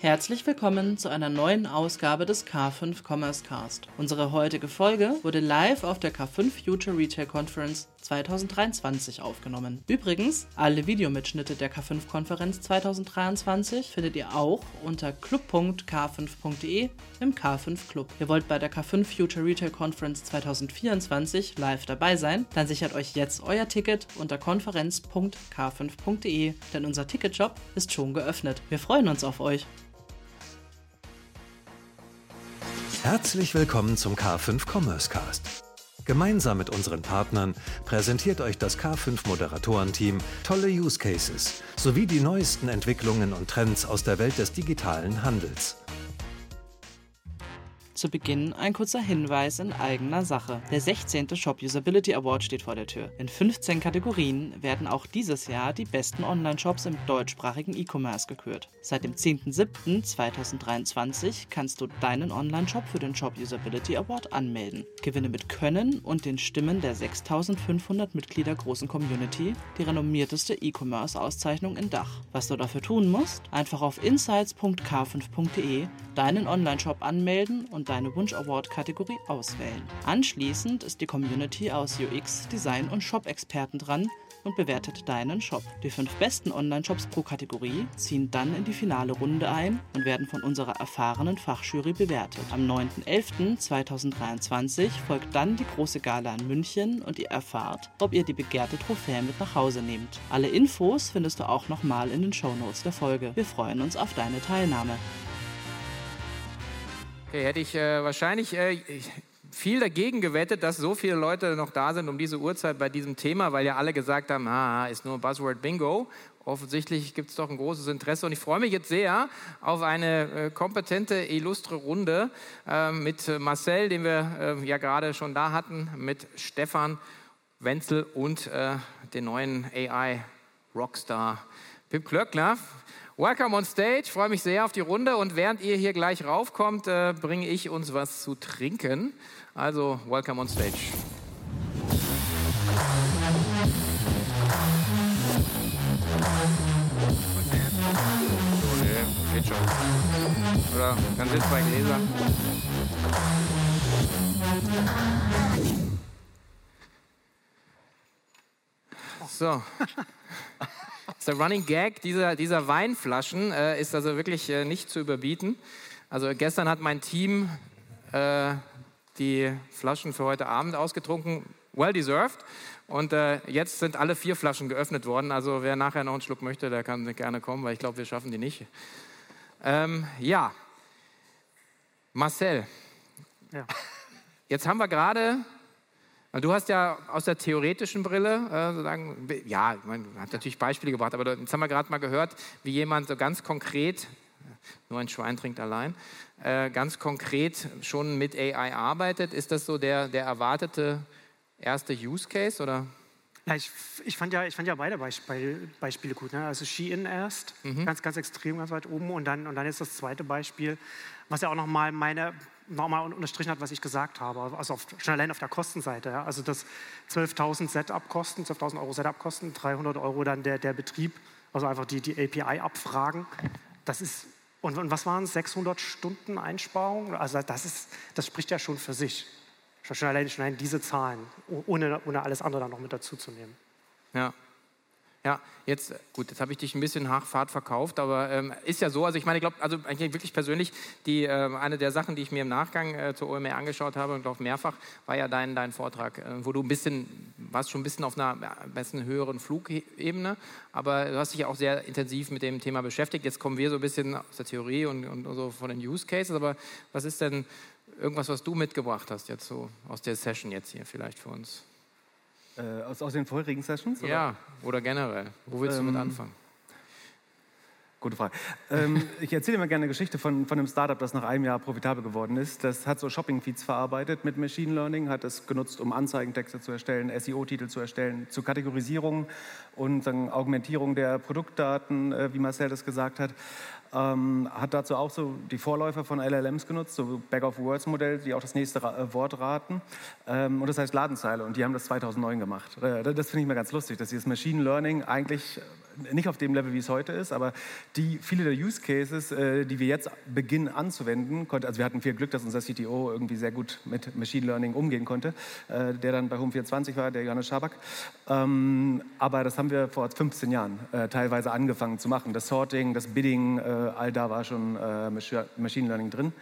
Herzlich willkommen zu einer neuen Ausgabe des K5 Commerce Cast. Unsere heutige Folge wurde live auf der K5 Future Retail Conference 2023 aufgenommen. Übrigens, alle Videomitschnitte der K5-Konferenz 2023 findet ihr auch unter club.k5.de im K5 Club. Ihr wollt bei der K5 Future Retail Conference 2024 live dabei sein? Dann sichert euch jetzt euer Ticket unter konferenz.k5.de, denn unser Ticketjob ist schon geöffnet. Wir freuen uns auf euch. Herzlich willkommen zum K5 Commerce Cast. Gemeinsam mit unseren Partnern präsentiert euch das K5 Moderatorenteam tolle Use Cases sowie die neuesten Entwicklungen und Trends aus der Welt des digitalen Handels. Zu Beginn ein kurzer Hinweis in eigener Sache. Der 16. Shop Usability Award steht vor der Tür. In 15 Kategorien werden auch dieses Jahr die besten Online-Shops im deutschsprachigen E-Commerce gekürt. Seit dem 10.07.2023 kannst du deinen Online-Shop für den Shop Usability Award anmelden. Gewinne mit Können und den Stimmen der 6500 Mitglieder großen Community die renommierteste E-Commerce-Auszeichnung in Dach. Was du dafür tun musst? Einfach auf insights.k5.de deinen Online-Shop anmelden und deine Wunsch-Award-Kategorie auswählen. Anschließend ist die Community aus UX, Design und Shop-Experten dran und bewertet deinen Shop. Die fünf besten Online-Shops pro Kategorie ziehen dann in die finale Runde ein und werden von unserer erfahrenen Fachjury bewertet. Am 9.11.2023 folgt dann die große Gala in München und ihr erfahrt, ob ihr die begehrte Trophäe mit nach Hause nehmt. Alle Infos findest du auch nochmal in den Shownotes der Folge. Wir freuen uns auf deine Teilnahme. Okay, hätte ich äh, wahrscheinlich äh, viel dagegen gewettet, dass so viele Leute noch da sind um diese Uhrzeit bei diesem Thema, weil ja alle gesagt haben, ah, ist nur Buzzword Bingo. Offensichtlich gibt es doch ein großes Interesse und ich freue mich jetzt sehr auf eine äh, kompetente, illustre Runde äh, mit Marcel, den wir äh, ja gerade schon da hatten, mit Stefan Wenzel und äh, den neuen AI-Rockstar Pip Klöckner. Welcome on stage, freue mich sehr auf die Runde und während ihr hier gleich raufkommt, äh, bringe ich uns was zu trinken. Also, welcome on stage. Okay, geht schon. Oder ganz jetzt zwei Gläser. So. der Running Gag dieser, dieser Weinflaschen äh, ist also wirklich äh, nicht zu überbieten. Also gestern hat mein Team äh, die Flaschen für heute Abend ausgetrunken, well deserved. Und äh, jetzt sind alle vier Flaschen geöffnet worden. Also wer nachher noch einen Schluck möchte, der kann gerne kommen, weil ich glaube, wir schaffen die nicht. Ähm, ja, Marcel. Ja. Jetzt haben wir gerade Du hast ja aus der theoretischen Brille, äh, sozusagen, ja, man hat natürlich Beispiele gebracht, aber jetzt haben wir gerade mal gehört, wie jemand so ganz konkret, nur ein Schwein trinkt allein, äh, ganz konkret schon mit AI arbeitet. Ist das so der, der erwartete erste Use Case oder? Ja, ich, ich, fand ja, ich fand ja beide Beispiele, Beispiele gut. Ne? Also Shein erst, mhm. ganz, ganz extrem, ganz weit oben und dann, und dann ist das zweite Beispiel, was ja auch nochmal meine nochmal unterstrichen hat, was ich gesagt habe. Also auf, schon allein auf der Kostenseite. Ja. Also das 12.000 Setup-Kosten, 12.000 Euro Setup-Kosten, 300 Euro dann der, der Betrieb, also einfach die, die API abfragen. Das ist, und, und was waren es, 600 Stunden Einsparung? Also das, ist, das spricht ja schon für sich. Schon allein, schon allein diese Zahlen, ohne, ohne alles andere dann noch mit dazu zu nehmen. Ja, ja, jetzt, gut, jetzt habe ich dich ein bisschen Hachfahrt verkauft, aber ähm, ist ja so, also ich meine, ich glaube, also eigentlich wirklich persönlich, die, äh, eine der Sachen, die ich mir im Nachgang äh, zur OMR angeschaut habe und auch mehrfach, war ja dein, dein Vortrag, äh, wo du ein bisschen, warst schon ein bisschen auf einer besten höheren Flugebene, aber du hast dich ja auch sehr intensiv mit dem Thema beschäftigt. Jetzt kommen wir so ein bisschen aus der Theorie und, und so von den Use Cases, aber was ist denn irgendwas, was du mitgebracht hast jetzt so aus der Session jetzt hier vielleicht für uns? Äh, aus, aus den vorherigen Sessions? Oder? Ja, oder generell. Wo willst ähm, du mit ähm, anfangen? Gute Frage. Ähm, ich erzähle mal gerne eine Geschichte von, von einem Startup, das nach einem Jahr profitabel geworden ist. Das hat so Shopping-Feeds verarbeitet mit Machine Learning, hat es genutzt, um Anzeigentexte zu erstellen, SEO-Titel zu erstellen, zur Kategorisierung und dann Augmentierung der Produktdaten, äh, wie Marcel das gesagt hat. Ähm, hat dazu auch so die Vorläufer von LLMs genutzt, so Back-of-Words-Modell, die auch das nächste Ra äh, Wort raten. Ähm, und das heißt Ladenzeile und die haben das 2009 gemacht. Äh, das finde ich mir ganz lustig, dass dieses Machine Learning eigentlich nicht auf dem Level, wie es heute ist, aber die, viele der Use Cases, äh, die wir jetzt beginnen anzuwenden, konnte, also wir hatten viel Glück, dass unser CTO irgendwie sehr gut mit Machine Learning umgehen konnte, äh, der dann bei Home24 war, der Johannes Schabak. Ähm, aber das haben wir vor 15 Jahren äh, teilweise angefangen zu machen. Das Sorting, das Bidding, äh, all da war schon äh, Machine Learning drin.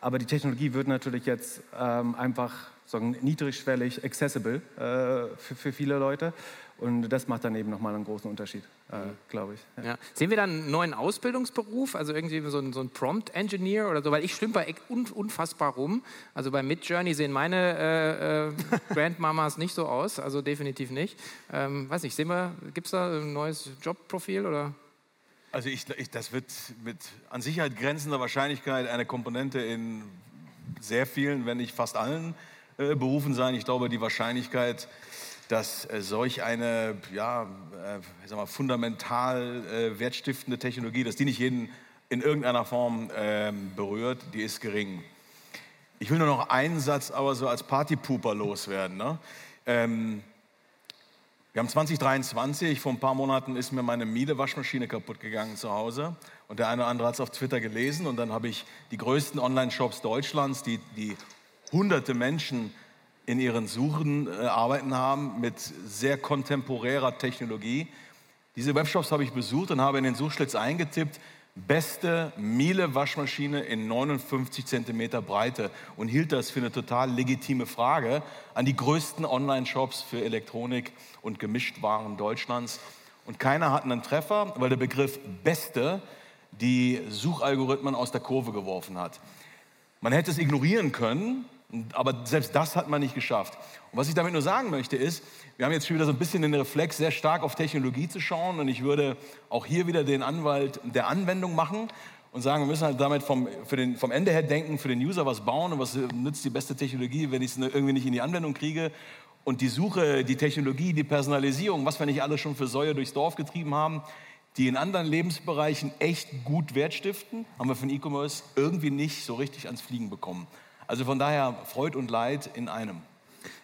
Aber die Technologie wird natürlich jetzt ähm, einfach sagen, niedrigschwellig accessible äh, für, für viele Leute. Und das macht dann eben nochmal einen großen Unterschied, äh, mhm. glaube ich. Ja. Ja. Sehen wir dann einen neuen Ausbildungsberuf, also irgendwie so ein, so ein Prompt-Engineer oder so? Weil ich stümper unfassbar rum. Also bei Midjourney sehen meine äh, äh, Grandmamas nicht so aus, also definitiv nicht. Ähm, weiß nicht, sehen wir, gibt es da ein neues Jobprofil oder? Also ich, ich, das wird mit an Sicherheit grenzender Wahrscheinlichkeit eine Komponente in sehr vielen, wenn nicht fast allen äh, Berufen sein. Ich glaube, die Wahrscheinlichkeit, dass äh, solch eine ja, äh, sag mal, fundamental äh, wertstiftende Technologie, dass die nicht jeden in irgendeiner Form ähm, berührt, die ist gering. Ich will nur noch einen Satz aber so als Partypooper loswerden. Ne? Ähm, wir haben 2023, vor ein paar Monaten ist mir meine Miele-Waschmaschine kaputt gegangen zu Hause. Und der eine oder andere hat es auf Twitter gelesen. Und dann habe ich die größten Online-Shops Deutschlands, die, die hunderte Menschen in ihren Suchen äh, arbeiten haben mit sehr kontemporärer Technologie. Diese Webshops habe ich besucht und habe in den Suchschlitz eingetippt, beste Miele-Waschmaschine in 59 Zentimeter Breite und hielt das für eine total legitime Frage an die größten Online-Shops für Elektronik und Gemischtwaren Deutschlands. Und keiner hat einen Treffer, weil der Begriff beste die Suchalgorithmen aus der Kurve geworfen hat. Man hätte es ignorieren können, aber selbst das hat man nicht geschafft. Was ich damit nur sagen möchte ist, wir haben jetzt schon wieder so ein bisschen den Reflex, sehr stark auf Technologie zu schauen. Und ich würde auch hier wieder den Anwalt der Anwendung machen und sagen, wir müssen halt damit vom, für den, vom Ende her denken, für den User was bauen und was nützt die beste Technologie, wenn ich es irgendwie nicht in die Anwendung kriege. Und die Suche, die Technologie, die Personalisierung, was wir nicht alles schon für Säue durchs Dorf getrieben haben, die in anderen Lebensbereichen echt gut Wert stiften, haben wir von E-Commerce irgendwie nicht so richtig ans Fliegen bekommen. Also von daher Freud und Leid in einem.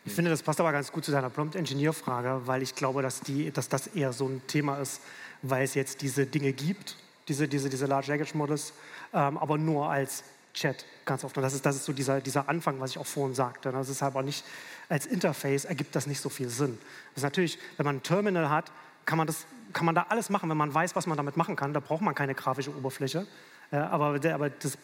Ich finde, das passt aber ganz gut zu deiner Prompt-Engineer-Frage, weil ich glaube, dass, die, dass das eher so ein Thema ist, weil es jetzt diese Dinge gibt, diese, diese, diese Large Language Models, ähm, aber nur als Chat ganz oft. Und das ist, das ist so dieser, dieser Anfang, was ich auch vorhin sagte. Das ist aber nicht, als Interface ergibt das nicht so viel Sinn. Das ist natürlich, wenn man ein Terminal hat, kann man, das, kann man da alles machen, wenn man weiß, was man damit machen kann. Da braucht man keine grafische Oberfläche. Äh, aber, aber das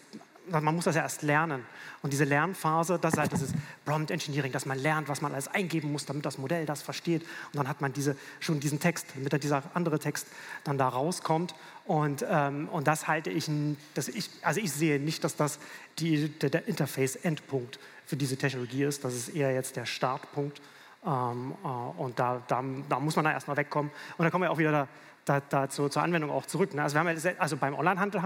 man muss das ja erst lernen. Und diese Lernphase, das ist halt dieses Prompt Engineering, dass man lernt, was man alles eingeben muss, damit das Modell das versteht. Und dann hat man diese, schon diesen Text, damit dieser andere Text dann da rauskommt. Und, ähm, und das halte ich, dass ich, also ich sehe nicht, dass das die, der, der Interface-Endpunkt für diese Technologie ist. Das ist eher jetzt der Startpunkt. Ähm, äh, und da, da, da muss man da erstmal wegkommen. Und dann kommen wir auch wieder da, da, da zur, zur, Anwendung auch zurück. Ne? Also, ja, also beim Onlinehandel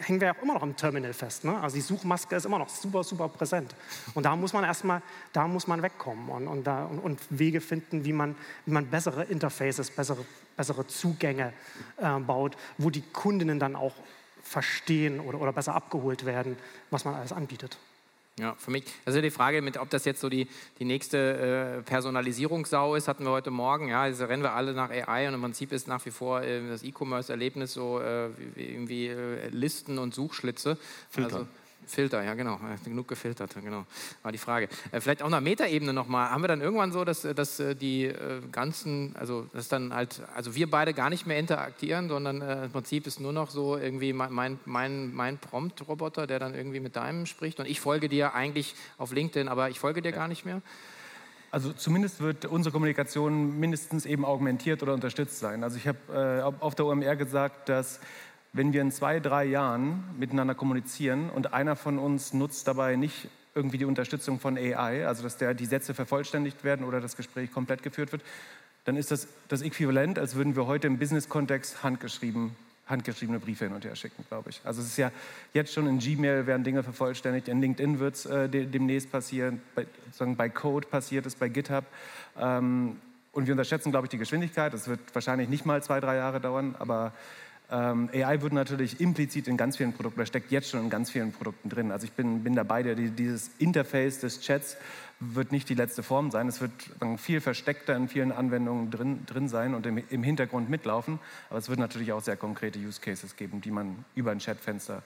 hängen wir auch immer noch im Terminal fest. Ne? Also die Suchmaske ist immer noch super, super präsent. Und da muss man erstmal, da muss man wegkommen und, und, da, und, und, Wege finden, wie man, wie man bessere Interfaces, bessere, bessere Zugänge äh, baut, wo die Kundinnen dann auch verstehen oder, oder besser abgeholt werden, was man alles anbietet. Ja, für mich, also die Frage, mit, ob das jetzt so die, die nächste äh, Personalisierungssau ist, hatten wir heute Morgen. Ja, also rennen wir alle nach AI und im Prinzip ist nach wie vor äh, das E-Commerce-Erlebnis so äh, wie, irgendwie äh, Listen und Suchschlitze. Filtern. Also, Filter, ja genau, genug gefiltert, genau, war die Frage. Äh, vielleicht auch nach Metaebene nochmal, haben wir dann irgendwann so, dass, dass äh, die äh, ganzen, also dass dann halt, also wir beide gar nicht mehr interagieren, sondern im Prinzip ist nur noch so irgendwie mein, mein, mein Prompt-Roboter, der dann irgendwie mit deinem spricht und ich folge dir eigentlich auf LinkedIn, aber ich folge dir gar nicht mehr? Also zumindest wird unsere Kommunikation mindestens eben augmentiert oder unterstützt sein. Also ich habe äh, auf der OMR gesagt, dass wenn wir in zwei, drei Jahren miteinander kommunizieren und einer von uns nutzt dabei nicht irgendwie die Unterstützung von AI, also dass der, die Sätze vervollständigt werden oder das Gespräch komplett geführt wird, dann ist das das Äquivalent, als würden wir heute im Business-Kontext handgeschrieben, handgeschriebene Briefe hin und her schicken, glaube ich. Also es ist ja jetzt schon in Gmail werden Dinge vervollständigt, in LinkedIn wird es äh, de demnächst passieren, bei, sozusagen bei Code passiert es, bei GitHub. Ähm, und wir unterschätzen, glaube ich, die Geschwindigkeit. Es wird wahrscheinlich nicht mal zwei, drei Jahre dauern, aber Ähm, AI wird natürlich implizit in ganz vielen Produkten, oder steckt jetzt schon in ganz vielen Produkten drin. Also ich bin, bin dabei, der, dieses Interface des Chats wird nicht die letzte Form sein. Es wird viel versteckter in vielen Anwendungen drin, drin sein und im, im, Hintergrund mitlaufen. Aber es wird natürlich auch sehr konkrete Use Cases geben, die man über ein Chatfenster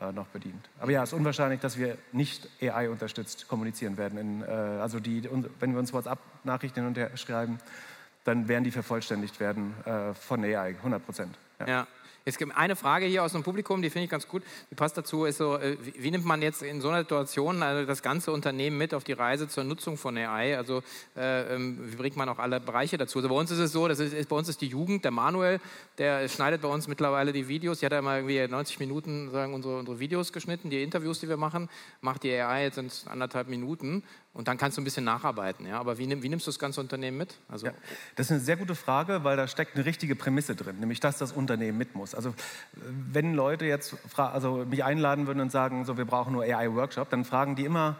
äh, noch bedient. Aber ja, es ist unwahrscheinlich, dass wir nicht AI unterstützt kommunizieren werden. In, äh, also die, wenn wir uns WhatsApp-Nachrichten hin und her schreiben, dann werden die vervollständigt werden äh, von AI, 100 Prozent. Ja. ja. Es gibt eine Frage hier aus dem Publikum, die finde ich ganz gut. Die passt dazu. Ist so, äh, wie, nimmt man jetzt in so einer Situation also das ganze Unternehmen mit auf die Reise zur Nutzung von AI? Also äh, ähm, wie bringt man auch alle Bereiche dazu? Also bei uns ist es so, das ist, bei uns ist die Jugend, der Manuel, der schneidet bei uns mittlerweile die Videos. Die hat ja mal irgendwie 90 Minuten sagen, unsere, unsere Videos geschnitten, die Interviews, die wir machen, macht die AI jetzt in anderthalb Minuten. Und dann kannst du ein bisschen nacharbeiten. Ja? Aber wie, wie nimmst du das ganze Unternehmen mit? Also ja, das ist eine sehr gute Frage, weil da steckt eine richtige Prämisse drin, nämlich dass das Unternehmen mit muss. Also wenn Leute jetzt also mich einladen würden und sagen, so wir brauchen nur AI-Workshop, dann fragen die immer,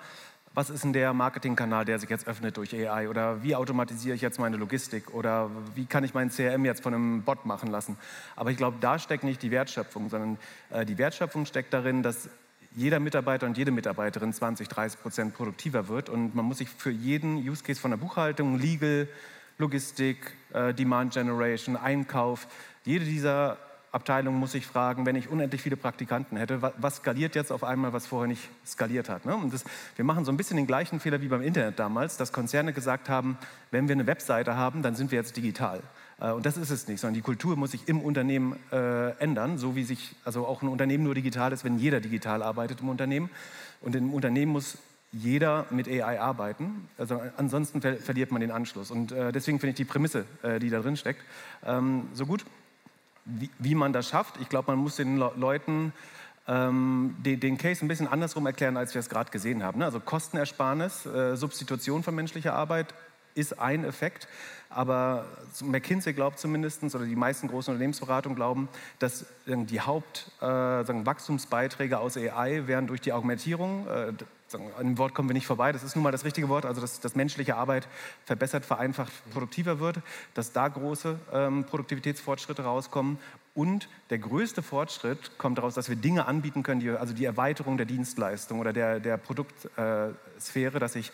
was ist denn der Marketingkanal, der sich jetzt öffnet durch AI? Oder wie automatisiere ich jetzt meine Logistik? Oder wie kann ich mein CRM jetzt von einem Bot machen lassen? Aber ich glaube, da steckt nicht die Wertschöpfung, sondern äh, die Wertschöpfung steckt darin, dass jeder Mitarbeiter und jede Mitarbeiterin 20, 30 Prozent produktiver wird. Und man muss sich für jeden Use Case von der Buchhaltung, Legal, Logistik, äh, Demand Generation, Einkauf, jede dieser Abteilungen muss sich fragen, wenn ich unendlich viele Praktikanten hätte, was skaliert jetzt auf einmal, was vorher nicht skaliert hat. Ne? Und das, wir machen so ein bisschen den gleichen Fehler wie beim Internet damals, dass Konzerne gesagt haben, wenn wir eine Webseite haben, dann sind wir jetzt digital. Äh, und das ist es nicht, sondern die Kultur muss sich im Unternehmen äh, ändern, so wie sich also auch ein Unternehmen nur digital ist, wenn jeder digital arbeitet im Unternehmen. Und im Unternehmen muss jeder mit AI arbeiten. Also ansonsten ver verliert man den Anschluss. Und äh, deswegen finde ich die Prämisse, äh, die da drin steckt, ähm, so gut. Wie, wie, man das schafft, ich glaube, man muss den Le Leuten ähm, den, den, Case ein bisschen andersrum erklären, als wir es gerade gesehen haben. Ne? Also Kostenersparnis, äh, Substitution von menschlicher Arbeit ist ein Effekt. Aber McKinsey glaubt zumindest, oder die meisten großen Unternehmensberatungen glauben, dass die Hauptwachstumsbeiträge äh, aus AI werden durch die Augmentierung, äh, an dem Wort kommen wir nicht vorbei, das ist nun mal das richtige Wort, also dass, dass menschliche Arbeit verbessert, vereinfacht, produktiver wird, dass da große ähm, Produktivitätsfortschritte rauskommen. Und der größte Fortschritt kommt daraus, dass wir Dinge anbieten können, die, also die Erweiterung der Dienstleistung oder der, der Produktsphäre, dass ich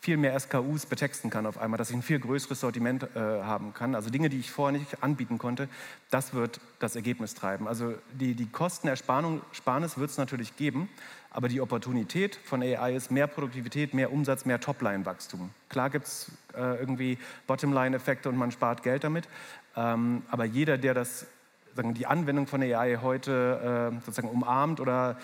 viel mehr SKUs betexten kann auf einmal, dass ich ein viel größeres Sortiment äh, haben kann. Also Dinge, die ich vorher nicht anbieten konnte, das wird das Ergebnis treiben. Also die, die Kostenersparnis wird es natürlich geben, aber die Opportunität von AI ist mehr Produktivität, mehr Umsatz, mehr Topline-Wachstum. Klar gibt es äh, irgendwie Bottomline-Effekte und man spart Geld damit, ähm, aber jeder, der das, sagen, die Anwendung von AI heute äh, sozusagen umarmt oder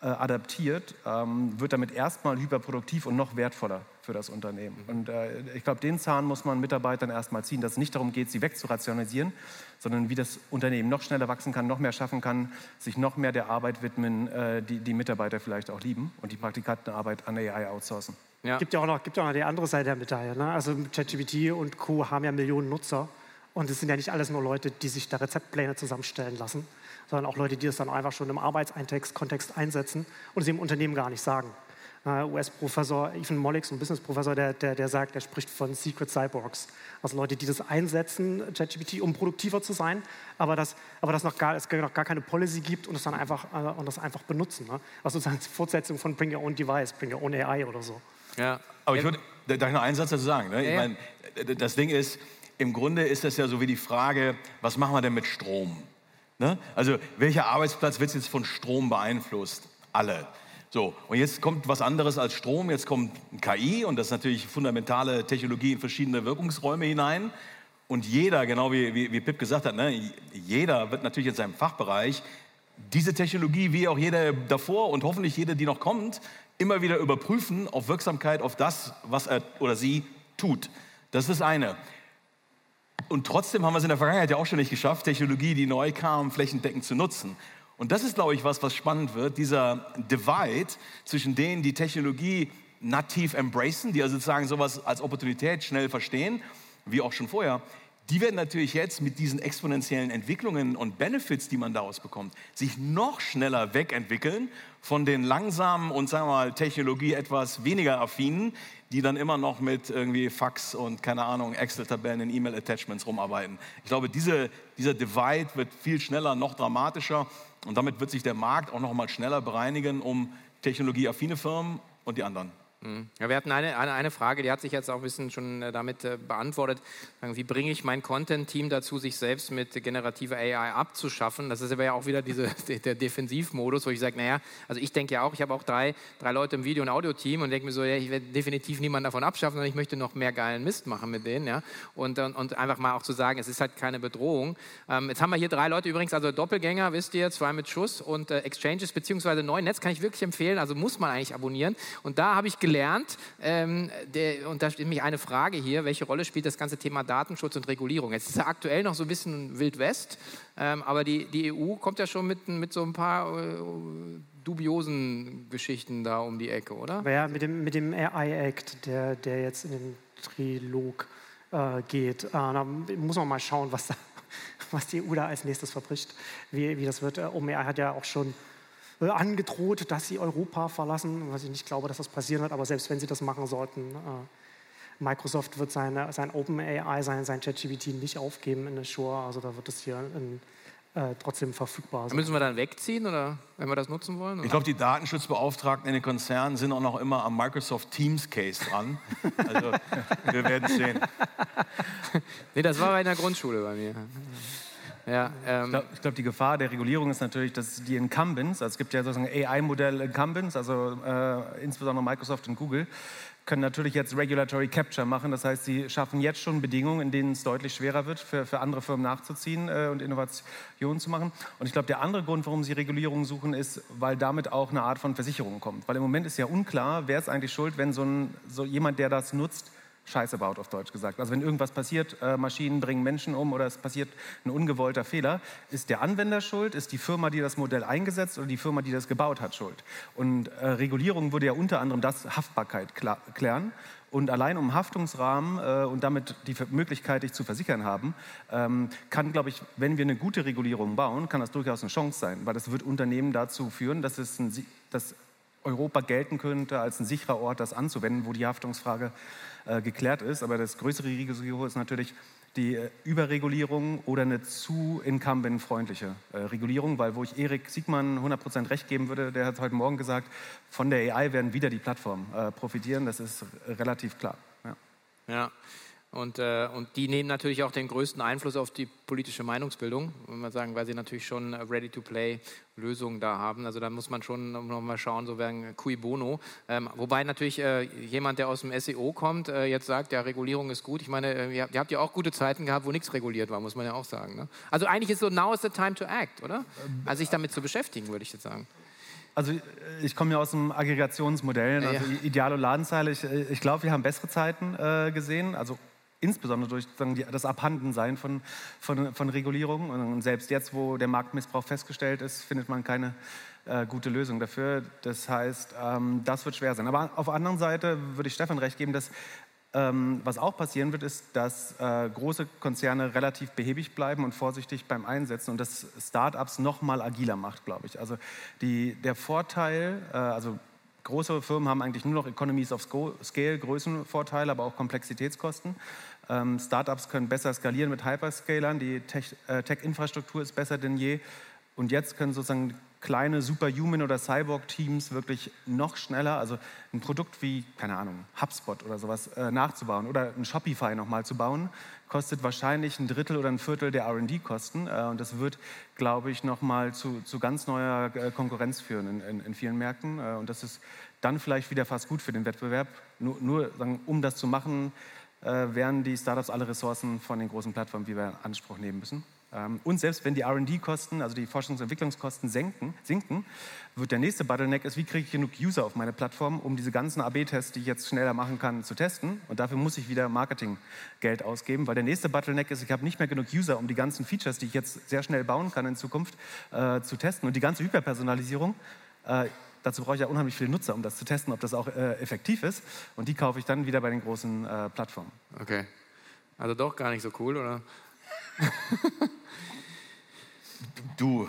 äh, adaptiert, ähm, wird damit erstmal hyperproduktiv und noch wertvoller für das Unternehmen. Und äh, ich glaube, den Zahn muss man Mitarbeitern erstmal ziehen, dass es nicht darum geht, sie wegzurationalisieren, sondern wie das Unternehmen noch schneller wachsen kann, noch mehr schaffen kann, sich noch mehr der Arbeit widmen, äh, die die Mitarbeiter vielleicht auch lieben und die Praktikantenarbeit an AI outsourcen. Ja. Gibt ja auch noch, gibt ja auch noch die andere Seite der Medaille. Ne? Also ChatGPT und Co. haben ja Millionen Nutzer. Und es sind ja nicht alles nur Leute, die sich da Rezeptpläne zusammenstellen lassen, sondern auch Leute, die das dann einfach schon im Arbeitskontext einsetzen und es im Unternehmen gar nicht sagen. Uh, US-Professor Ethan Mollix, ein Business-Professor, der, der, der sagt, der spricht von Secret Cyborgs. Also Leute, die das einsetzen, ChatGPT, um produktiver zu sein, aber dass aber das noch gar, es noch gar keine Policy gibt und es dann einfach, uh, und das einfach benutzen. Ne? Also sozusagen Fortsetzung von Bring Your Own Device, Bring Your Own AI oder so. Ja, aber ich würde, darf ich noch einen Satz dazu sagen? Ne? Ich ja, meine, das Ding ist, im Grunde ist das ja so wie die Frage, was machen wir denn mit Strom? Ne? Also welcher Arbeitsplatz wird jetzt von Strom beeinflusst? Alle. So, und jetzt kommt was anderes als Strom, jetzt kommt KI und das ist natürlich fundamentale Technologie in verschiedene Wirkungsräume hinein. Und jeder, genau wie, wie, wie Pip gesagt hat, ne, jeder wird natürlich in seinem Fachbereich diese Technologie, wie auch jeder davor und hoffentlich jeder, die noch kommt, immer wieder überprüfen auf Wirksamkeit, auf das, was er oder sie tut. Das ist das eine. Und trotzdem haben wir es in der Vergangenheit ja auch schon nicht geschafft, Technologie, die neu kam, flächendeckend zu nutzen. Und das ist, glaube ich, was, was spannend wird, dieser Divide zwischen denen, die Technologie nativ embracen, die also sozusagen sowas als Opportunität schnell verstehen, wie auch schon vorher, die werden natürlich jetzt mit diesen exponentiellen Entwicklungen und Benefits, die man daraus bekommt, sich noch schneller wegentwickeln von den langsamen und sagen wir mal Technologie etwas weniger affinen, die dann immer noch mit irgendwie Fax und keine Ahnung Excel-Tabellen in E-Mail-Attachments rumarbeiten. Ich glaube, diese, dieser Divide wird viel schneller, noch dramatischer und damit wird sich der Markt auch noch mal schneller bereinigen um technologieaffine Firmen und die anderen. Mhm. Ja, wir hatten eine, eine, Frage, die hat sich jetzt auch ein bisschen schon äh, damit äh, beantwortet. Wie bringe ich mein Content-Team dazu, sich selbst mit generativer AI abzuschaffen? Das ist aber ja auch wieder diese, der Defensivmodus, wo ich sage, naja, also ich denke ja auch, ich habe auch drei, drei Leute im Video- und Audio-Team und denke mir so, ja, ich werde definitiv niemanden davon abschaffen, sondern ich möchte noch mehr geilen Mist machen mit denen. Ja? Und, und einfach mal auch zu sagen, es ist halt keine Bedrohung. Ähm, jetzt haben wir hier drei Leute übrigens, also Doppelgänger, wisst ihr, zwei mit Schuss und äh, Exchanges beziehungsweise Neunetz kann ich wirklich empfehlen, also muss man eigentlich abonnieren. Und da habe ich gelernt, ähm, der, und da steht mich eine Frage hier, welche Rolle spielt das ganze Thema Datenschutz und Regulierung? Jetzt ist ja aktuell noch so ein bisschen Wild West, ähm, aber die, die EU kommt ja schon mit, mit so ein paar äh, dubiosen Geschichten da um die Ecke, oder? Ja, mit dem, mit dem AI-Act, der, der jetzt in den Trilog äh, geht, äh, da muss man mal schauen, was, da, was die EU da als nächstes verbricht, wie, wie das wird. Äh, OpenAI hat ja auch schon äh, angedroht, dass sie Europa verlassen, was ich nicht glaube, dass das passieren wird, aber selbst wenn sie das machen sollten, äh, Microsoft wird seine, sein OpenAI, sein, sein ChatGPT nicht aufgeben in Azure, also da wird es hier in, äh, trotzdem verfügbar sein. Müssen wir dann wegziehen oder wenn wir das nutzen wollen? Oder? Ich glaube, die Datenschutzbeauftragten in den Konzernen sind auch noch immer am Microsoft Teams Case dran. Also wir werden sehen. nee, das war bei der Grundschule bei mir. Ja, ähm ich glaube, glaub, die Gefahr der Regulierung ist natürlich, dass die Incumbents, also es gibt ja sozusagen AI-Modell Incumbents, also äh, insbesondere Microsoft und Google, können natürlich jetzt Regulatory Capture machen. Das heißt, sie schaffen jetzt schon Bedingungen, in denen es deutlich schwerer wird, für, für andere Firmen nachzuziehen äh, und Innovationen zu machen. Und ich glaube, der andere Grund, warum sie Regulierung suchen, ist, weil damit auch eine Art von Versicherung kommt. Weil im Moment ist ja unklar, wer ist eigentlich schuld, wenn so, ein, so jemand, der das nutzt, Scheiße baut, auf Deutsch gesagt. Also wenn irgendwas passiert, äh, Maschinen bringen Menschen um oder es passiert ein ungewollter Fehler, ist der Anwender schuld, ist die Firma, die das Modell eingesetzt oder die Firma, die das gebaut hat, schuld. Und äh, Regulierung würde ja unter anderem das Haftbarkeit klären. Und allein um Haftungsrahmen äh, und damit die Möglichkeit, dich zu versichern haben, ähm, kann, glaube ich, wenn wir eine gute Regulierung bauen, kann das durchaus eine Chance sein, weil das wird Unternehmen dazu führen, dass, es ein, dass Europa gelten könnte als ein sicherer Ort, das anzuwenden, wo die Haftungsfrage äh, geklärt ist. Aber das größere Risiko ist natürlich die äh, Überregulierung oder eine zu incumbent-freundliche äh, Regulierung, weil wo ich Erik Siegmann 100% recht geben würde, der hat heute Morgen gesagt, von der AI werden wieder die Plattformen profitieren. Das ist relativ klar. ja. ja. Und, äh, und die nehmen natürlich auch den größten Einfluss auf die politische Meinungsbildung, wenn man sagen, weil sie natürlich schon Ready-to-Play-Lösungen da haben. Also da muss man schon noch mal schauen, so werden cui bono. Ähm, wobei natürlich äh, jemand, der aus dem SEO kommt, äh, jetzt sagt, ja, Regulierung ist gut. Ich meine, äh, ihr, habt ja auch gute Zeiten gehabt, wo nichts reguliert war, muss man ja auch sagen. Ne? Also eigentlich ist so, now is the time to act, oder? Also sich damit zu beschäftigen, würde ich jetzt sagen. Also ich komme ja aus dem Aggregationsmodell, also ja. Idealo Ladenzeile. Ich, äh, ich glaube, wir haben bessere Zeiten äh, gesehen. Also insbesondere durch das Abhandensein von, von, von Regulierungen. Und selbst jetzt, wo der Marktmissbrauch festgestellt ist, findet man keine äh, gute Lösung dafür. Das heißt, ähm, das wird schwer sein. Aber auf der anderen Seite würde ich Stefan recht geben, dass ähm, was auch passieren wird, ist, dass äh, große Konzerne relativ behäbig bleiben und vorsichtig beim Einsetzen und das Startups noch mal agiler macht, glaube ich. Also die, der Vorteil, äh, also große Firmen haben eigentlich nur noch Economies of Scale, Größenvorteile, aber auch Komplexitätskosten. Ähm, Startups können besser skalieren mit Hyperscalern, die äh, Tech-Infrastruktur ist besser denn je. Und jetzt können sozusagen kleine Superhuman- oder Cyborg-Teams wirklich noch schneller, also ein Produkt wie, keine Ahnung, HubSpot oder sowas äh, nachzubauen oder ein Shopify nochmal zu bauen, kostet wahrscheinlich ein Drittel oder ein Viertel der RD-Kosten. Äh, und das wird, glaube ich, nochmal zu, zu ganz neuer äh, Konkurrenz führen in, in, in vielen Märkten. Äh, und das ist dann vielleicht wieder fast gut für den Wettbewerb. Nur, nur sagen, um das zu machen, äh, werden die Startups alle Ressourcen von den großen Plattformen, die wir in Anspruch nehmen müssen. Ähm, und selbst wenn die RD-Kosten, also die Forschungs- und Entwicklungskosten senken, sinken, wird der nächste Bottleneck ist, wie kriege ich genug User auf meine Plattform, um diese ganzen AB-Tests, die ich jetzt schneller machen kann, zu testen. Und dafür muss ich wieder Marketinggeld ausgeben, weil der nächste Bottleneck ist, ich habe nicht mehr genug User, um die ganzen Features, die ich jetzt sehr schnell bauen kann in Zukunft, äh, zu testen. Und die ganze Hyperpersonalisierung, äh, dazu brauche ich ja unheimlich viele Nutzer, um das zu testen, ob das auch äh, effektiv ist. Und die kaufe ich dann wieder bei den großen äh, Plattformen. Okay. Also doch gar nicht so cool, oder? Du, äh,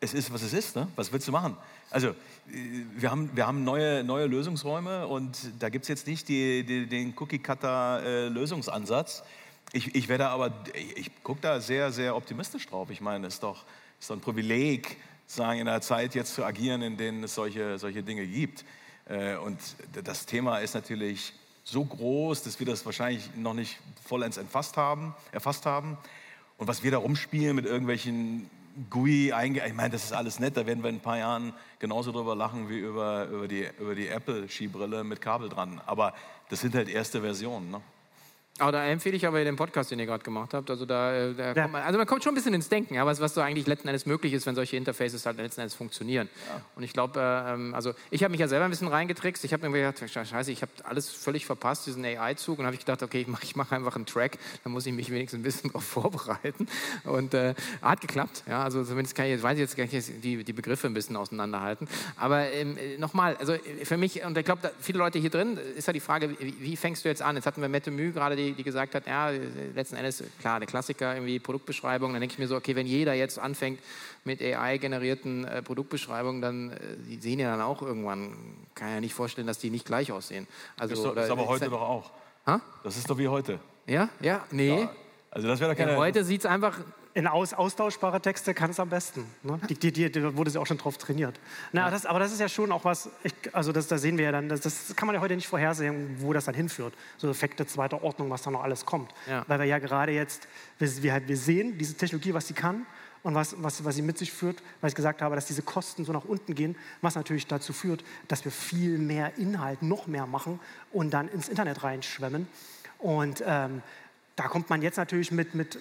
es ist, was es ist. Ne? Was willst du machen? Also, äh, wir haben, wir haben neue, neue Lösungsräume und da gibt es jetzt nicht die, die, den Cookie-Cutter-Lösungsansatz. ich, ich werde aber, ich gucke da sehr, sehr optimistisch drauf. Ich meine, es ist doch, ist doch ein Privileg, sagen, in einer Zeit jetzt zu agieren, in denen es solche, solche Dinge gibt. Äh, und das Thema ist natürlich so groß, dass wir das wahrscheinlich noch nicht vollends erfasst haben. Erfasst haben. Und was wir da rumspielen mit irgendwelchen GUI einge... Ich meine, das ist alles nett, da werden wir in ein paar Jahren genauso drüber lachen wie über, über die, über die Apple-Skibrille mit Kabel dran. Aber das sind halt erste Versionen. Ne? Aber da empfehle ich aber den Podcast, den ihr gerade gemacht habt. Also, da, äh, da ja. kommt man, also man kommt schon ein bisschen ins Denken, ja, was, was so eigentlich letzten Endes möglich ist, wenn solche Interfaces halt letzten Endes funktionieren. Ja. Und ich glaube, äh, ähm, also ich habe mich ja selber ein bisschen reingetrickst. Ich habe mir gedacht, scheiße, ich habe alles völlig verpasst, diesen AI-Zug. Und habe ich gedacht, okay, ich mache mach einfach einen Track, dann muss ich mich wenigstens ein bisschen darauf vorbereiten. Und äh, hat geklappt. Ja, also zumindest kann ich, weiß ich jetzt gar nicht die, die Begriffe ein bisschen auseinanderhalten. Aber ähm, nochmal, also für mich, und ich glaube, viele Leute hier drin, ist ja die Frage, wie, wie, fängst du jetzt an? Jetzt hatten wir Mette Mühe gerade, die, die gesagt hat, ja, letzten Endes, klar, der Klassiker, irgendwie Produktbeschreibung, dann denke ich mir so, okay, wenn jeder jetzt anfängt mit AI-generierten äh, Produktbeschreibungen, dann, äh, die sehen ja dann auch irgendwann, kann ja nicht vorstellen, dass die nicht gleich aussehen. Also, das ist, doch, ist aber heute doch auch. Ha? Das ist doch wie heute. Ja, ja, nee. Ja, also das wäre doch keine... Ja, heute sieht es einfach in aus, austauschbare Texte kann es am besten. Ne? Die, die, die, da wurde sie auch schon drauf trainiert. Na, ja. das, aber das ist ja schon auch was, ich, also das, da sehen wir ja dann, das, das, kann man ja heute nicht vorhersehen, wo das dann hinführt. So Effekte zweiter Ordnung, was da noch alles kommt. Ja. Weil wir ja gerade jetzt, wir, wir, halt, wir sehen diese Technologie, was sie kann und was, was, was sie mit sich führt, weil ich gesagt habe, dass diese Kosten so nach unten gehen, was natürlich dazu führt, dass wir viel mehr Inhalt, noch mehr machen und dann ins Internet reinschwemmen. Und ähm, da kommt man jetzt natürlich mit, mit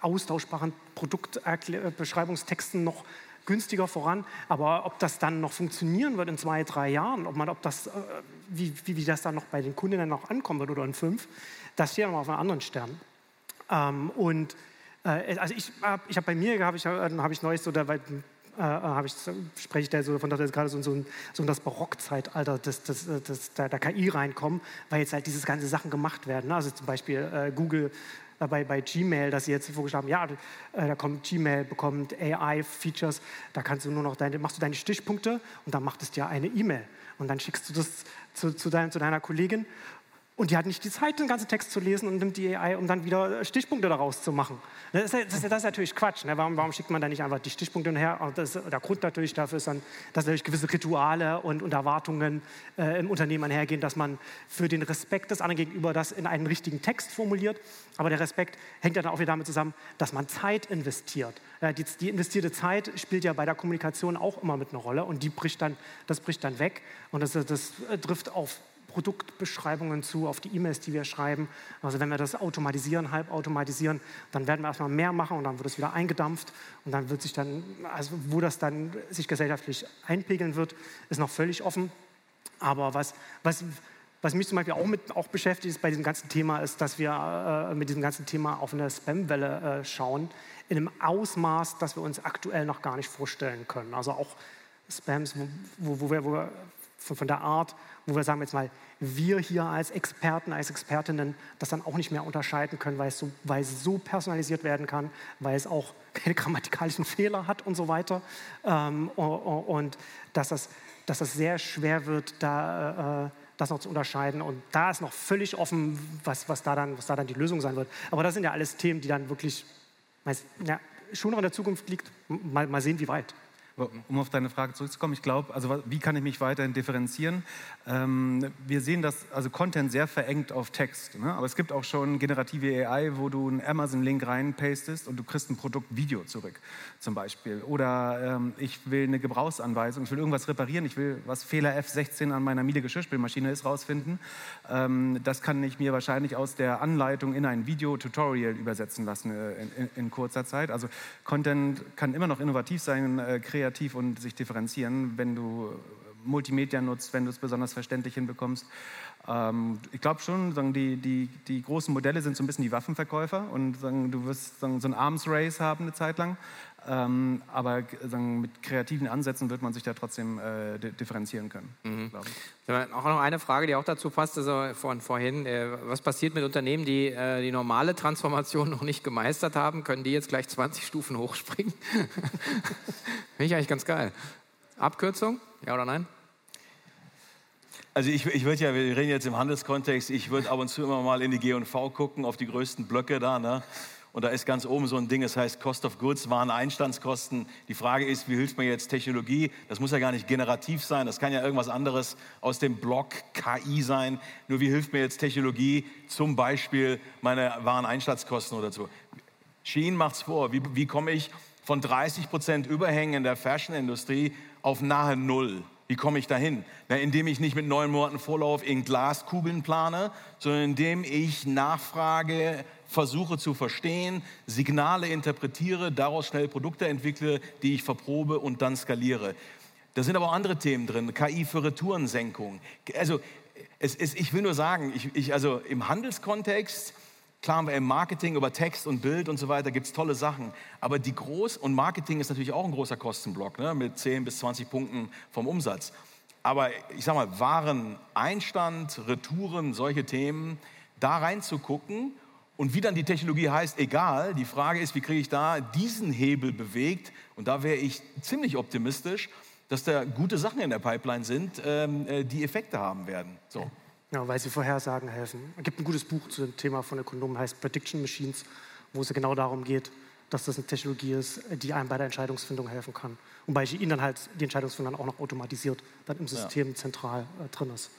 austauschbaren Produktbeschreibungstexten noch günstiger voran. Aber ob das dann noch funktionieren wird in zwei, drei Jahren, ob, man, ob das, äh, wie, wie, wie das dann noch bei den Kundinnen noch ankommen wird oder in fünf, das steht noch auf einem anderen Stern. Ähm, und äh, also ich habe ich hab bei mir, habe ich, äh, hab ich neulich so, da, weil, äh, habe ich, spreche ich da so von dass gerade so, so, so in das Barockzeitalter des, des, des, der, der, KI reinkommen, weil jetzt halt diese ganze Sachen gemacht werden. Also zum Beispiel äh, Google bei, bei Gmail, dass sie jetzt vorgeschlagen haben, ja, äh, da kommt Gmail, bekommt AI-Features, da kannst du nur noch deine, machst du deine Stichpunkte und dann macht es dir eine E-Mail. Und dann schickst du das zu, zu, dein, zu deiner Kollegin und die hat nicht die Zeit, den ganzen Text zu lesen und nimmt die AI, um dann wieder Stichpunkte daraus zu machen. Das ist, das ist, das ist natürlich Quatsch. Ne? Warum, warum, schickt man da nicht einfach die Stichpunkte her? Der Grund natürlich dafür ist dann, dass natürlich gewisse Rituale und, und Erwartungen äh, im Unternehmen einhergehen, dass man für den Respekt des anderen gegenüber das in einen richtigen Text formuliert. Aber der Respekt hängt ja dann auch wieder damit zusammen, dass man Zeit investiert. Äh, die, die, investierte Zeit spielt ja bei der Kommunikation auch immer mit einer Rolle und die bricht dann, das bricht dann weg und das, das trifft auf Produktbeschreibungen zu, auf die E-Mails, die wir schreiben. Also wenn wir das automatisieren, halbautomatisieren, dann werden wir erstmal mehr machen und dann wird es wieder eingedampft und dann wird sich dann, also wo das dann sich gesellschaftlich einpegeln wird, ist noch völlig offen. Aber was, was, was mich zum Beispiel auch, mit, auch beschäftigt ist bei diesem ganzen Thema, ist, dass wir äh, mit diesem ganzen Thema auf eine Spam-Welle äh, schauen, in einem Ausmaß, das wir uns aktuell noch gar nicht vorstellen können. Also auch Spams, wo, wo, wir, wo wir von, von der Art, wo wir sagen jetzt mal, wir hier als Experten, als Expertinnen das dann auch nicht mehr unterscheiden können, weil es so, weil es so personalisiert werden kann, weil es auch keine grammatikalischen Fehler hat und so weiter. Ähm, und dass das, dass das sehr schwer wird, da, äh, das noch zu unterscheiden. Und da ist noch völlig offen, was, was, da dann, was da dann die Lösung sein wird. Aber das sind ja alles Themen, die dann wirklich ja, schon noch in der Zukunft liegt. Mal, mal sehen, wie weit. Um auf deine Frage zurückzukommen, ich glaube, also wie kann ich mich weiterhin differenzieren? Ähm, wir sehen, dass also Content sehr verengt auf Text. Ne? Aber es gibt auch schon generative AI, wo du einen Amazon-Link reinpastest und du kriegst ein Produkt-Video zurück, zum Beispiel. Oder ähm, ich will eine Gebrauchsanweisung, ich will irgendwas reparieren, ich will, was Fehler F16 an meiner Miele Geschirrspülmaschine ist, rausfinden. Ähm, das kann ich mir wahrscheinlich aus der Anleitung in ein Video-Tutorial übersetzen lassen äh, in, in, in, kurzer Zeit. Also Content kann immer noch innovativ sein, äh, kreativ kreativ und sich differenzieren, wenn du Multimedia nutzt, wenn du es besonders verständlich hinbekommst. Ähm, ich glaube schon, sagen, die, die, die großen Modelle sind so ein bisschen die Waffenverkäufer und sagen, du wirst sagen, so ein Arms Race haben eine Zeit lang. Ähm, aber sagen, mit kreativen Ansätzen wird man sich da trotzdem äh, differenzieren können. Mhm. Auch noch eine Frage, die auch dazu passt, also von vorhin. Äh, was passiert mit Unternehmen, die äh, die normale Transformation noch nicht gemeistert haben? Können die jetzt gleich 20 Stufen hochspringen? Finde ich eigentlich ganz geil. Abkürzung? Ja oder nein? Also ich, ich würde ja, wir reden jetzt im Handelskontext, ich würde ab und zu immer mal in die G&V gucken, auf die größten Blöcke da. Ne? Und da ist ganz oben so ein Ding, das heißt Cost of Goods, Wareneinstandskosten. Die Frage ist, wie hilft mir jetzt Technologie? Das muss ja gar nicht generativ sein, das kann ja irgendwas anderes aus dem Block KI sein. Nur wie hilft mir jetzt Technologie, zum Beispiel meine Wareneinstandskosten oder so? Shein macht's vor. Wie, wie komme ich von 30 Prozent Überhängen in der Fashion-Industrie auf nahe Null? Wie komme ich dahin? Na, indem ich nicht mit neun Monaten Vorlauf in Glaskugeln plane, sondern indem ich Nachfrage versuche zu verstehen, Signale interpretiere, daraus schnell Produkte entwickle, die ich verprobe und dann skaliere. Da sind aber auch andere Themen drin, KI für Retourensenkung. Also es, es, ich will nur sagen, ich, ich, also im Handelskontext Klar haben wir im Marketing über Text und Bild und so weiter, gibt es tolle Sachen. Aber die Groß- und Marketing ist natürlich auch ein großer Kostenblock ne, mit 10 bis 20 Punkten vom Umsatz. Aber ich sage mal, Waren, Einstand, Retouren, solche Themen, da reinzugucken und wie dann die Technologie heißt, egal. Die Frage ist, wie kriege ich da diesen Hebel bewegt? Und da wäre ich ziemlich optimistisch, dass da gute Sachen in der Pipeline sind, ähm, äh, die Effekte haben werden. So. Ja, weil sie Vorhersagen helfen. Es gibt ein gutes Buch zu dem Thema von Ökonomen, heißt Prediction Machines, wo es genau darum geht, dass das eine Technologie ist, die einem bei der Entscheidungsfindung helfen kann. Und bei Ihnen dann halt die Entscheidungsfindung dann auch noch automatisiert dann im System ja. zentral äh, drin ist.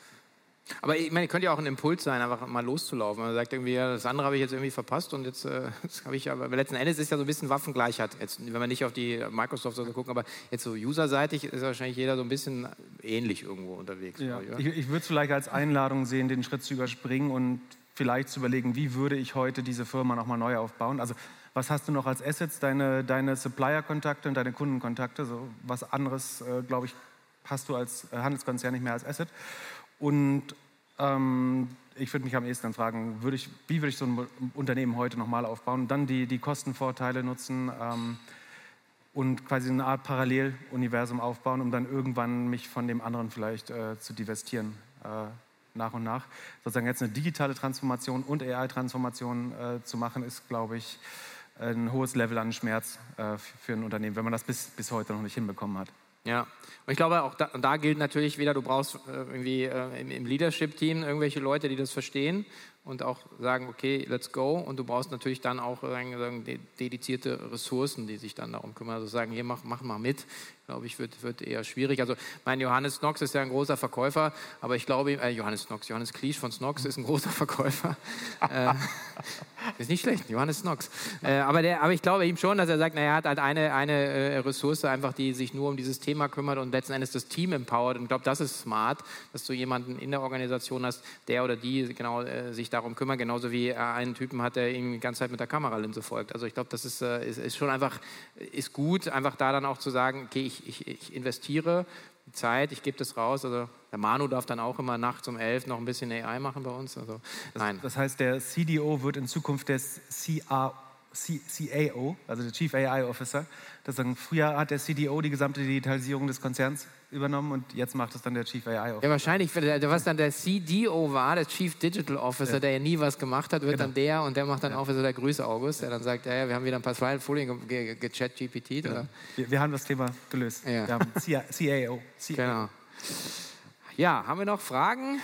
Aber ich meine, könnte ja auch ein Impuls sein, einfach mal loszulaufen. Man sagt irgendwie, das andere habe ich jetzt irgendwie verpasst und jetzt äh, habe ich aber letzten Endes ist ja so ein bisschen Waffengleichheit. Jetzt, wenn man nicht auf die Microsoft so gucken, aber jetzt so userseitig ist wahrscheinlich jeder so ein bisschen ähnlich irgendwo unterwegs. Ja. Ich, ich würde es vielleicht als Einladung sehen, den Schritt zu überspringen und vielleicht zu überlegen, wie würde ich heute diese Firma nochmal neu aufbauen. Also was hast du noch als Assets? Deine, deine Supplier-Kontakte und deine Kundenkontakte. So was anderes, äh, glaube ich, hast du als äh, Handelskonzern nicht mehr als Asset. Und ähm, ich würde mich am ehesten dann fragen, würd ich, wie würde ich so ein Unternehmen heute nochmal aufbauen? Dann die, die Kostenvorteile nutzen ähm, und quasi eine Art Paralleluniversum aufbauen, um dann irgendwann mich von dem anderen vielleicht äh, zu divestieren. Äh, nach und nach. Sozusagen jetzt eine digitale Transformation und AI-Transformation äh, zu machen, ist, glaube ich, ein hohes Level an Schmerz äh, für ein Unternehmen, wenn man das bis, bis heute noch nicht hinbekommen hat. Ja, und ich glaube, auch da, da gilt natürlich wieder, du brauchst äh, irgendwie äh, im, im Leadership-Team irgendwelche Leute, die das verstehen und auch sagen, okay, let's go. Und du brauchst natürlich dann auch äh, dedizierte Ressourcen, die sich dann darum kümmern. Also sagen, hier, mach, mach mal mit glaube ich, wird, wird eher schwierig. Also mein Johannes Knox ist ja ein großer Verkäufer, aber ich glaube, äh, Johannes Knox, Johannes Kliesch von Snox ist ein großer Verkäufer. äh, ist nicht schlecht, Johannes Knox. Äh, aber, der, aber ich glaube ihm schon, dass er sagt, naja, er hat halt eine, eine äh, Ressource einfach, die sich nur um dieses Thema kümmert und letzten Endes das Team empowert. Und ich glaube, das ist smart, dass du jemanden in der Organisation hast, der oder die genau äh, sich darum kümmert, genauso wie er einen Typen hat, der ihm die ganze Zeit mit der Kameralinse folgt. Also ich glaube, das ist, äh, ist, ist schon einfach, ist gut, einfach da dann auch zu sagen, okay, ich ich, ich, investiere die Zeit, ich gebe das raus. Also der Manu darf dann auch immer nachts um elf noch ein bisschen AI machen bei uns. Also, nein. Das heißt, der CDO wird in Zukunft der CA, C, CAO, also der Chief AI Officer. Das sagen, früher hat der CDO die gesamte Digitalisierung des Konzerns übernommen und jetzt macht es dann der Chief AI Officer. Ja, wahrscheinlich, was dann der CDO war, der Chief Digital Officer, ja. der ja nie was gemacht hat, wird genau. dann der und der macht dann ja. auch wieder der Grüße August, der dann sagt, ja, ja wir haben wieder ein paar Folien gechat GPT. Genau. Wir, wir, haben das Thema gelöst. Ja. Wir haben CAO. Genau. Ja, haben wir noch Fragen?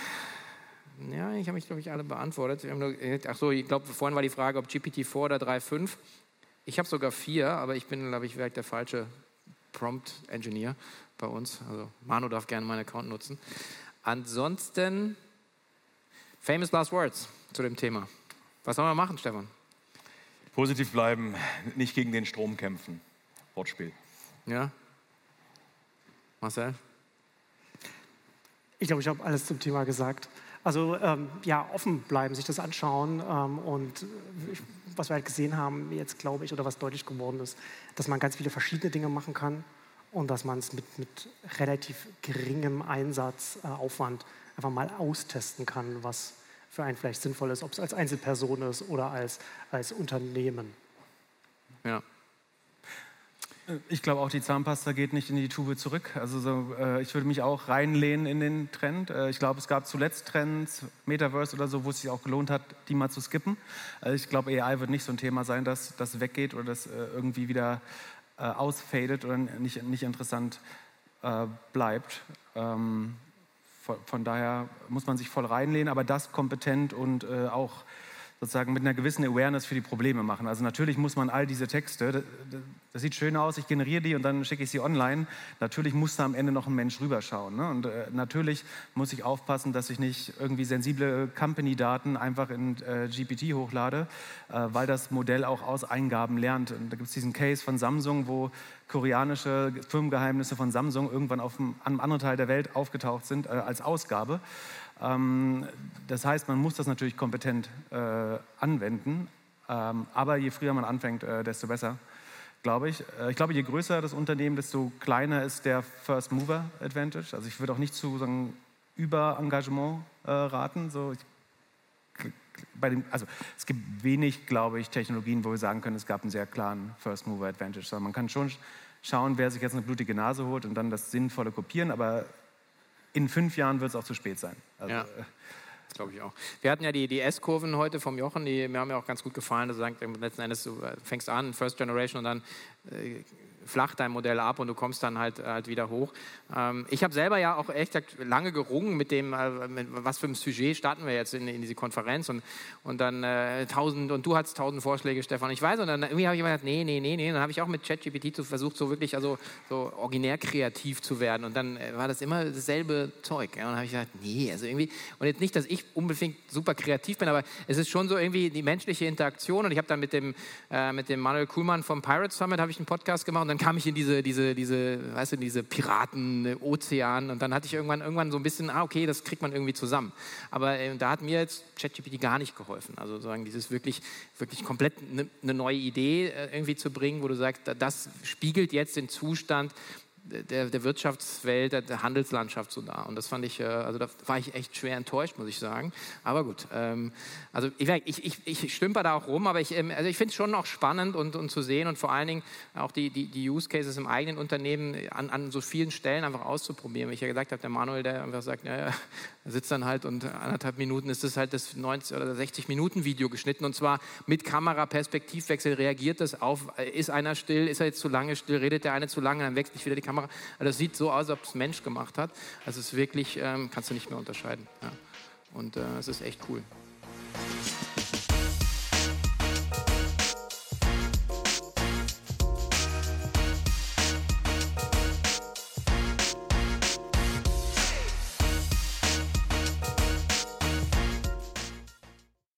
Ja, ich habe mich, glaube ich, alle beantwortet. Nur, ach so, ich glaube, vorhin war die Frage, ob GPT-4 oder 3.5. Ich habe sogar vier, aber ich bin, glaube ich, vielleicht der falsche Prompt-Engineer bei uns. Also Manu darf gerne meinen Account nutzen. Ansonsten, famous last words zu dem Thema. Was sollen wir machen, Stefan? Positiv bleiben, nicht gegen den Strom kämpfen. Wortspiel. Ja. Marcel? Ich glaube, ich habe alles zum Thema gesagt. Also ähm, ja, offen bleiben, sich das anschauen ähm, und ich, was wir halt gesehen haben jetzt, glaube ich, oder was deutlich geworden ist, dass man ganz viele verschiedene Dinge machen kann und dass man es mit, mit relativ geringem Einsatzaufwand äh, einfach mal austesten kann, was für einen vielleicht sinnvoll ist, ob es als Einzelperson ist oder als, als Unternehmen. Ja. Ich glaube auch, die Zahnpasta geht nicht in die Tube zurück. Also so, äh, ich würde mich auch reinlehnen in den Trend. Äh, ich glaube, es gab zuletzt Trends, Metaverse oder so, wo es sich auch gelohnt hat, die mal zu skippen. Also ich glaube, AI wird nicht so ein Thema sein, dass das weggeht oder das äh, irgendwie wieder äh, ausfadet oder nicht, nicht interessant äh, bleibt. Ähm, von, von, daher muss man sich voll reinlehnen, aber das kompetent und äh, auch sozusagen mit einer gewissen Awareness für die Probleme machen. Also natürlich muss man all diese Texte, das, das sieht schön aus, ich generiere die und dann schicke ich sie online. Natürlich muss da am Ende noch ein Mensch rüberschauen. Ne? Und äh, natürlich muss ich aufpassen, dass ich nicht irgendwie sensible Company-Daten einfach in äh, GPT hochlade, äh, weil das Modell auch aus Eingaben lernt. Und da gibt es diesen Case von Samsung, wo koreanische Firmengeheimnisse von Samsung irgendwann auf einem anderen Teil der Welt aufgetaucht sind äh, als Ausgabe. Ähm, das heißt, man muss das natürlich kompetent äh, anwenden, ähm, aber je früher man anfängt, äh, desto besser, glaube ich. Äh, ich glaube, je größer das Unternehmen, desto kleiner ist der First Mover Advantage. Also ich würde auch nicht zu sagen, Überengagement äh, raten. So, ich, bei dem, also es gibt wenig, glaube ich, Technologien, wo wir sagen können, es gab einen sehr klaren First Mover Advantage. Sondern man kann schon schauen, wer sich jetzt eine blutige Nase holt und dann das Sinnvolle kopieren, aber in fünf Jahren wird es auch zu spät sein. Also, ja. Äh, glaube ich auch. Wir hatten ja die, die S-Kurven heute vom Jochen, die mir haben mir auch ganz gut gefallen. Sagst letzten Endes, du äh, fängst an, First Generation und dann äh, flacht dein Modell ab und du kommst dann halt, halt wieder hoch. Ähm, ich habe selber ja auch echt lange gerungen mit dem, äh, mit was für ein Sujet starten wir jetzt in, in diese Konferenz und, und dann äh, tausend, und du hattest tausend Vorschläge, Stefan, ich weiß, und dann irgendwie habe ich immer gesagt, nee, nee, nee, nee, dann habe ich auch mit ChatGPT versucht, so wirklich also so originär kreativ zu werden und dann äh, war das immer dasselbe Zeug. Ja? Und dann habe ich gesagt, nee, also irgendwie, und jetzt nicht, dass ich unbedingt super kreativ bin, aber es ist schon so irgendwie die menschliche Interaktion und ich habe dann mit dem, äh, mit dem Manuel Kuhlmann vom Pirate Summit habe ich einen Podcast gemacht und dann kam ich in diese, diese, diese, weißt du, diese Piraten, Ozean und dann hatte ich irgendwann, irgendwann so ein bisschen, ah, okay, das kriegt man irgendwie zusammen. Aber äh, da hat mir jetzt ChatGPT gar nicht geholfen. Also sozusagen dieses wirklich, wirklich komplett eine ne neue Idee äh, irgendwie zu bringen, wo du sagst, das spiegelt jetzt den Zustand der, der, Wirtschaftswelt, der, Handelslandschaft so da. Und das fand ich, äh, also da war ich echt schwer enttäuscht, muss ich sagen. Aber gut, ähm, also ich, ich, ich, stümper da auch rum, aber ich, ähm, also ich finde es schon noch spannend und, und zu sehen und vor allen Dingen auch die, die, die Use Cases im eigenen Unternehmen an, an so vielen Stellen einfach auszuprobieren. Wie ich ja gesagt habe, der Manuel, der einfach sagt, ja, ja, sitzt dann halt und anderthalb Minuten ist das halt das 90 oder 60 Minuten Video geschnitten und zwar mit Kamera, Perspektivwechsel reagiert das auf, ist einer still, ist er jetzt zu lange still, redet der eine zu lange, dann wechselt wieder die Kamera Kamera. Also das sieht so aus, als ob es Mensch gemacht hat. Also es ist wirklich, ähm, kannst du nicht mehr unterscheiden. Ja. Und äh, es ist echt cool.